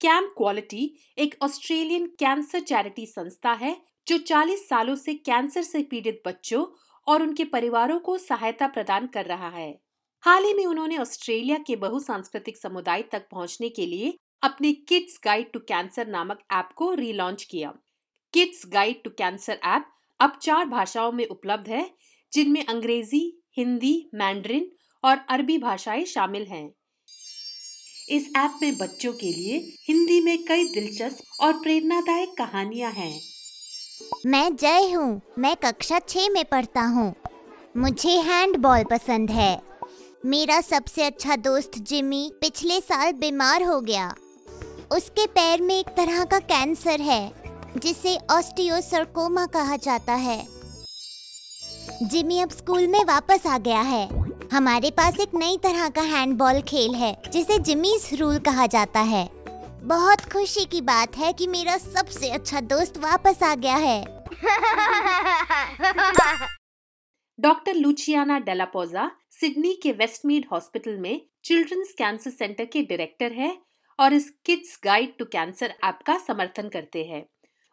Camp quality एक Australian cancer charity संस्था है, जो 40 सालों से कैंसर से पीड़ित बच्चों और उनके परिवारों को सहायता प्रदान कर रहा है। हाल ही में उन्होंने ऑस्ट्रेलिया के बहुसांस्कृतिक समुदाय तक पहुँचने के लिए अपने किड्स गाइड टू कैंसर नामक ऐप को रीलॉन्च किया। Kids guide to cancer app अब चार भाषाओं में उपलब्ध है, जिनमें अंग्रेज़ी, हिंदी, मैंड्रिन और अरबी भाषाएँ शामिल हैं। इस ऐप में बच्चों के लिए हिंदी में कई दिलचस्प और प्रेरणादायक कहानियाँ हैं। मैं जय हूँ। मैं कक्षा छः में पढ़ता हूँ। मुझे हैंडबॉल पसंद है। मेरा सबसे अच्छा दोस्त जिमी पिछले साल बीमार हो गया। उसके पैर में एक तरह का कैंसर है, जिसे ऑस्टियोसर्कोमा कहा जाता है। जिमी अब स्कूल में वापस आ गया है। हमारे पास एक नई तरह का हैंडबॉल खेल है, जिसे जिमीज रूल कहा जाता है। बहुत खुशी की बात है कि मेरा सबसे अच्छा दोस्त वापस आ गया है। Doctor Luciana Dalla Pozza Sydney के वेस्टमीड हॉस्पिटल में चिल्ड्रंस कैंसर सेंटर के डायरेक्टर है और इस kids guide to cancer app का समर्थन करते हैं।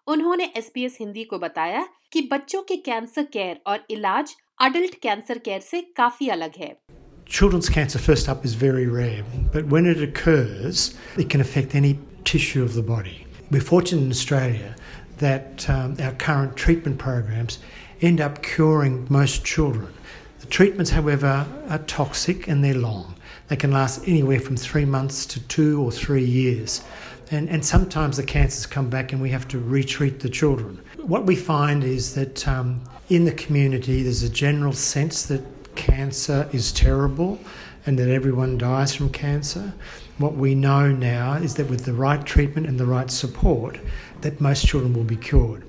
उन्होंने एसपीएस हिंदी को बताया कि बच्चों के कैंसर केयर और इलाज अडल्ट कैंसर केयर से काफी अलग है Children's cancer, first up, is very rare, but when it occurs, it can affect any tissue of the body. We're fortunate in Australia that um, our current treatment programs end up curing most children. The treatments, however, are toxic and they're long. They can last anywhere from three months to two or three years. And, and sometimes the cancers come back and we have to retreat the children. What we find is that um, in the community there's a general sense that cancer is terrible and that everyone dies from cancer. What we know now is that with the right treatment and the right support, that most children will be cured.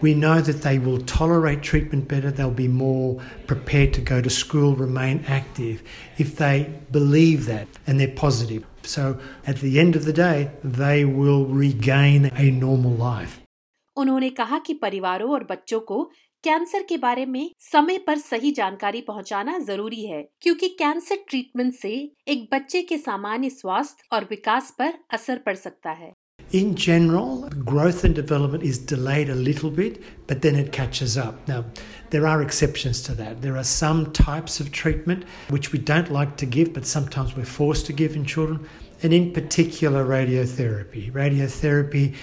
We know that they will tolerate treatment better, they'll be more prepared to go to school, remain active if they believe that and they're positive. So at the end of the day, they will regain a normal life. उन्होंने कहा कि परिवारों और बच्चों को cancer के बारे में समय पर सही जानकारी पहुंचाना ज़रूरी है क्योंकि कैंसर ट्रीटमेंट से एक बच्चे के सामान्य स्वास्थ्य और विकास पर असर पड़ सकता है In general, growth and development is delayed a little bit, but then it catches up. Now, there are exceptions to that. There are some types of treatment which we don't like to give, but sometimes we're forced to give in children, and in particular, radiotherapy. Radiotherapy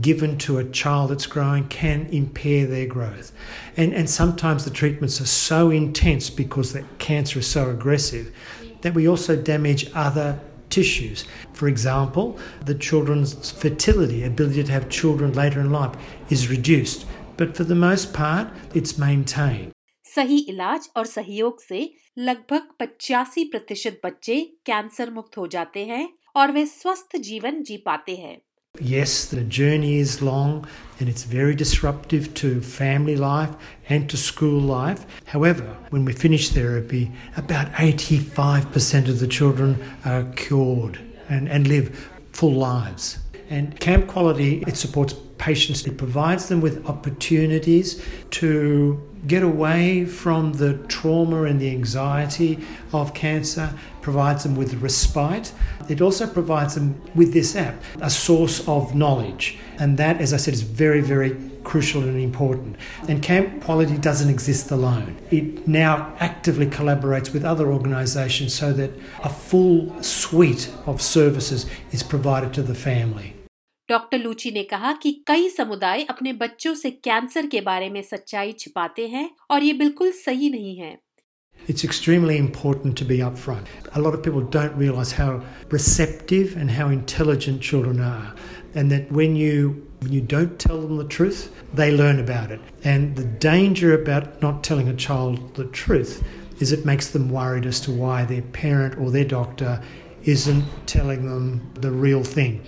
given to a child that's growing can impair their growth. And, and sometimes the treatments are so intense because the cancer is so aggressive that we also damage other tissues. For example, the children's fertility, ability to have children later in life, is reduced, but for the most part, it's maintained. सही इलाज और सहयोग से लगभग 85 प्रतिशत बच्चे cancer मुक्त हो जाते हैं और वे स्वस्थ जीवन जी पाते हैं Yes, the journey is long and it's very disruptive to family life and to school life. However, when we finish therapy, about 85% of the children are cured and, and live full lives. And Camp Quality, it supports patients, it provides them with opportunities to get away from the trauma and the anxiety of cancer, provides them with respite. It also provides them with this app, a source of knowledge. And that, as I said, is very, very crucial and important. And Camp Quality doesn't exist alone. It now actively collaborates with other organisations so that a full suite of services is provided to the family. Doctor Luci ने कहा कि कई समुदाय अपने बच्चों से cancer के बारे में सच्चाई छिपाते हैं और ये बिल्कुल सही नहीं है It's extremely important to be upfront. A lot of people don't realise how receptive and how intelligent children are, and that when you when you don't tell them the truth, they learn about it. And the danger about not telling a child the truth is it makes them worried as to why their parent or their doctor isn't telling them the real thing.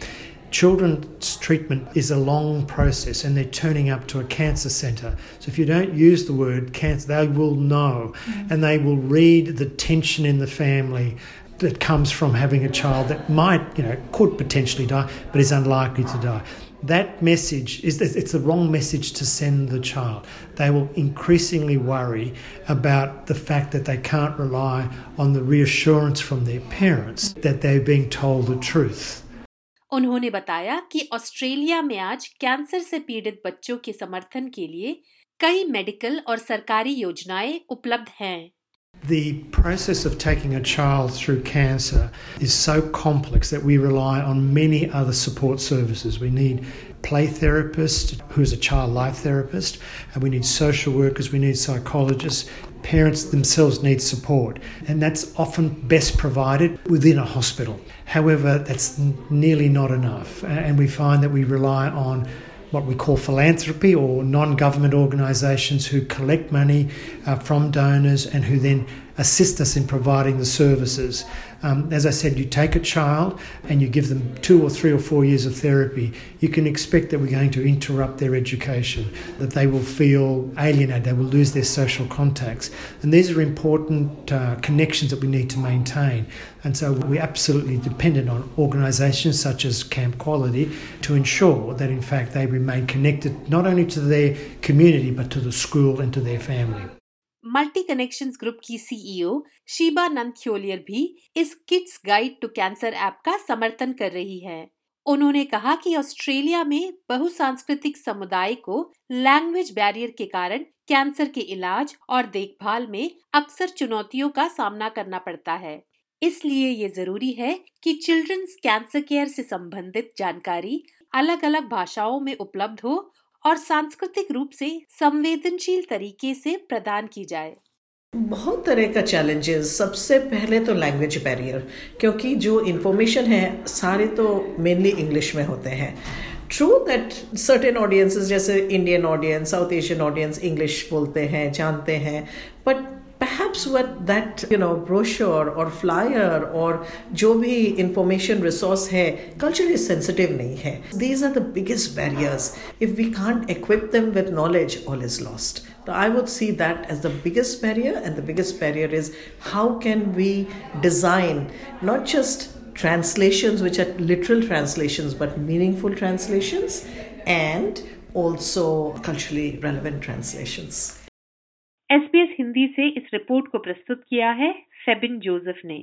Children's treatment is a long process and they're turning up to a cancer centre. So if you don't use the word cancer, they will know mm. and they will read the tension in the family that comes from having a child that might, you know, could potentially die, but is unlikely to die. That message is it's the wrong message to send the child. They will increasingly worry about the fact that they can't rely on the reassurance from their parents that they're being told the truth. उन्होंने बताया कि Australia में आज cancer से पीड़ित बच्चों के समर्थन के लिए कई मेडिकल और सरकारी योजनाएँ उपलब्ध हैं The process of taking a child through cancer is so complex that we rely on many other support services. We need play therapist who's a child life therapist, and we need social workers, we need psychologists. Parents themselves need support, and that's often best provided within a hospital. However, that's nearly not enough, and we find that we rely on what we call philanthropy or non government organisations who collect money uh, from donors and who then assist us in providing the services. Um, as I said, you take a child and you give them two or three or four years of therapy, you can expect that we're going to interrupt their education, that they will feel alienated, they will lose their social contacts. And these are important uh, connections that we need to maintain. And so we're absolutely dependent on organisations such as Camp Quality to ensure that, in fact, they remain connected not only to their community but to the school and to their family. Multi connection group की CEO Sheeba Nandkeolyar भी इस kids guide to cancer app का समर्थन कर रही है। उन्होंने कहा कि ऑस्ट्रेलिया में बहुसांस्कृतिक समुदाय को लैंग्वेज बैरियर के कारण कैंसर के इलाज और देखभाल में अक्सर चुनौतियों का सामना करना पड़ता है। इसलिए ये ज़रूरी है कि चिल्ड्रंस कैंसर केयर से संबंधित जानकारी अलग अलग भाषाओं में उपलब्ध हो और सांस्कृतिक रूप से संवेदनशील तरीके से प्रदान की जाए। बहुत तरह का चैलेंजेस सबसे पहले तो लैंग्वेज बैरियर क्योंकि जो इन्फॉर्मेशन है, सारे तो मेनली इंग्लिश में होते हैं। ट्रू दैट सर्टेन ऑडियंसेस जैसे Indian audience South Asian audience English बोलते हैं, जानते हैं but perhaps what that you know brochure or flyer or जो भी information resource है culturally sensitive नहीं है these are the biggest barriers if we can't equip them with knowledge all is lost so I would see that as the biggest barrier and the biggest barrier is how can we design not just translations which are literal translations but meaningful translations and also culturally relevant translations SBS Hindi से इस report को प्रस्तुत किया है Sabin Joseph ने।